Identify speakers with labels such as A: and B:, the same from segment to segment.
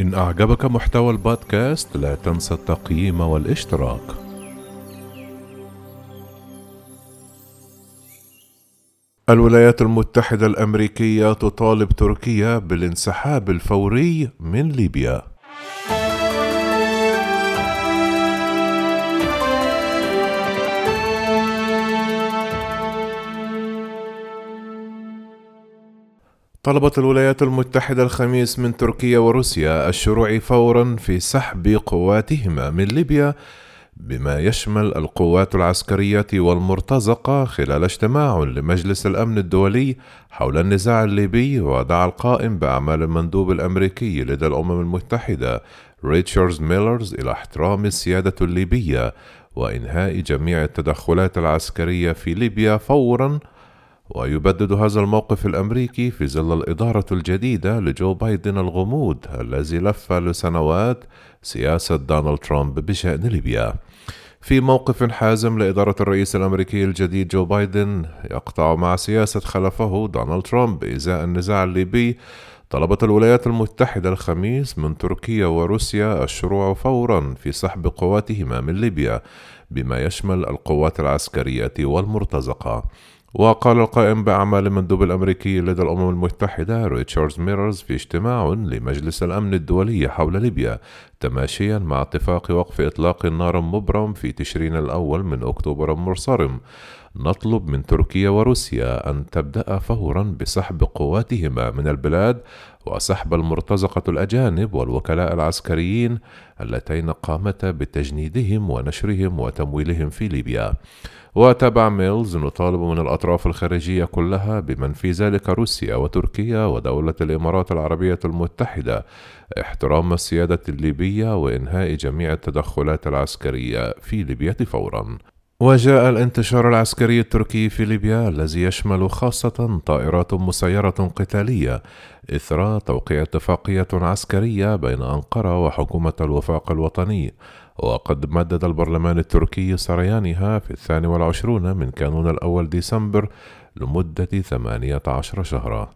A: إن أعجبك محتوى البودكاست لا تنسى التقييم والاشتراك. الولايات المتحدة الأمريكية تطالب تركيا بالانسحاب الفوري من ليبيا. طلبت الولايات المتحدة الخميس من تركيا وروسيا الشروع فورا في سحب قواتهما من ليبيا بما يشمل القوات العسكرية والمرتزقة خلال اجتماع لمجلس الأمن الدولي حول النزاع الليبي ودعا القائم بأعمال المندوب الأمريكي لدى الأمم المتحدة ريتشاردز ميلرز إلى احترام السيادة الليبية وإنهاء جميع التدخلات العسكرية في ليبيا فورا ويبدد هذا الموقف الأمريكي في ظل الإدارة الجديدة لجو بايدن الغموض الذي لف لسنوات سياسة دونالد ترامب بشأن ليبيا. في موقف حازم لإدارة الرئيس الأمريكي الجديد جو بايدن يقطع مع سياسة خلفه دونالد ترامب إزاء النزاع الليبي. طلبت الولايات المتحدة الخميس من تركيا وروسيا الشروع فورا في سحب قواتهما من ليبيا بما يشمل القوات العسكرية والمرتزقة. وقال القائم بأعمال المندوب الأمريكي لدى الأمم المتحدة ريتشارد ميررز في اجتماع لمجلس الأمن الدولي حول ليبيا تماشيا مع اتفاق وقف إطلاق النار مبرم في تشرين الأول من أكتوبر المرصرم نطلب من تركيا وروسيا أن تبدأ فورا بسحب قواتهما من البلاد وسحب المرتزقة الأجانب والوكلاء العسكريين اللتين قامتا بتجنيدهم ونشرهم وتمويلهم في ليبيا. وتابع ميلز نطالب من الأطراف الخارجية كلها بمن في ذلك روسيا وتركيا ودولة الإمارات العربية المتحدة احترام السيادة الليبية وإنهاء جميع التدخلات العسكرية في ليبيا فورا. وجاء الانتشار العسكري التركي في ليبيا الذي يشمل خاصة طائرات مسيرة قتالية إثر توقيع اتفاقية عسكرية بين أنقرة وحكومة الوفاق الوطني. وقد مدد البرلمان التركي سريانها في الثاني والعشرون من كانون الأول ديسمبر لمدة ثمانية عشر شهرا.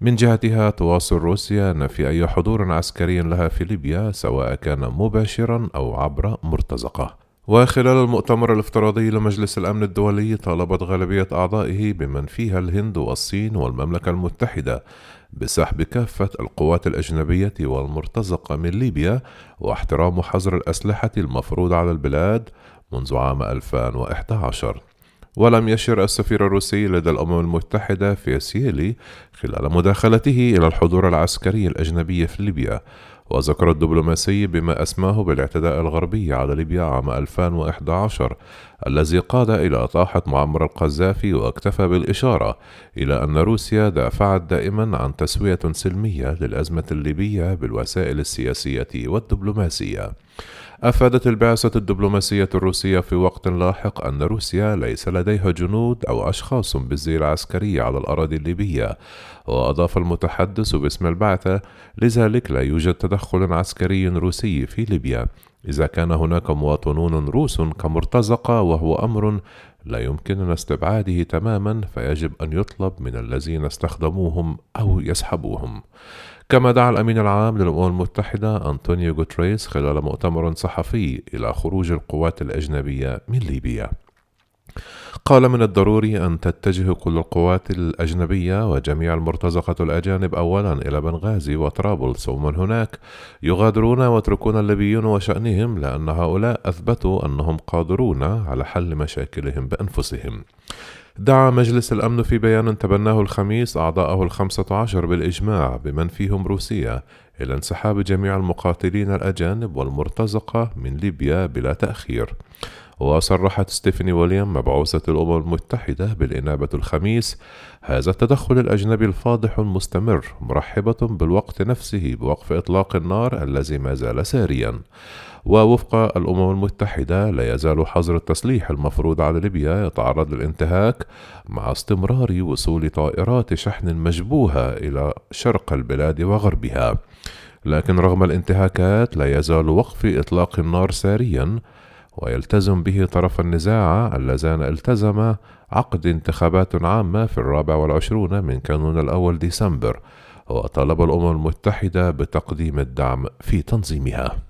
A: من جهتها تواصل روسيا نفي أي حضور عسكري لها في ليبيا سواء كان مباشرا أو عبر مرتزقة. وخلال المؤتمر الافتراضي لمجلس الأمن الدولي طالبت غالبية أعضائه بمن فيها الهند والصين والمملكة المتحدة بسحب كافة القوات الأجنبية والمرتزقة من ليبيا واحترام حظر الأسلحة المفروض على البلاد منذ عام 2011 ولم يشر السفير الروسي لدى الأمم المتحدة في سييلي خلال مداخلته إلى الحضور العسكري الأجنبي في ليبيا وذكر الدبلوماسي بما أسماه بالاعتداء الغربي على ليبيا عام 2011 الذي قاد إلى طاحة معمر القذافي واكتفى بالإشارة إلى أن روسيا دافعت دائما عن تسوية سلمية للأزمة الليبية بالوسائل السياسية والدبلوماسية. أفادت البعثة الدبلوماسية الروسية في وقت لاحق أن روسيا ليس لديها جنود أو أشخاص بالزي العسكري على الأراضي الليبية، وأضاف المتحدث باسم البعثة: لذلك لا يوجد تدخل عسكري روسي في ليبيا، إذا كان هناك مواطنون روس كمرتزقة وهو أمر لا يمكننا استبعاده تماما فيجب أن يطلب من الذين استخدموهم أو يسحبوهم. كما دعا الأمين العام للأمم المتحدة أنطونيو غوتريس خلال مؤتمر صحفي إلى خروج القوات الأجنبية من ليبيا قال من الضروري أن تتجه كل القوات الأجنبية وجميع المرتزقة الأجانب أولا إلى بنغازي وطرابلس ومن هناك يغادرون ويتركون الليبيون وشأنهم لأن هؤلاء أثبتوا أنهم قادرون على حل مشاكلهم بأنفسهم. دعا مجلس الأمن في بيان تبناه الخميس أعضاءه الخمسة عشر بالإجماع بمن فيهم روسيا إلى انسحاب جميع المقاتلين الأجانب والمرتزقة من ليبيا بلا تأخير. وصرحت ستيفاني ويليام مبعوثة الأمم المتحدة بالإنابة الخميس هذا التدخل الأجنبي الفاضح المستمر مرحبة بالوقت نفسه بوقف إطلاق النار الذي ما زال ساريا. ووفق الأمم المتحدة لا يزال حظر التسليح المفروض على ليبيا يتعرض للانتهاك مع استمرار وصول طائرات شحن مشبوهة إلى شرق البلاد وغربها. لكن رغم الانتهاكات لا يزال وقف إطلاق النار ساريا ويلتزم به طرف النزاع اللذان التزم عقد انتخابات عامة في الرابع والعشرون من كانون الأول ديسمبر وطالب الأمم المتحدة بتقديم الدعم في تنظيمها.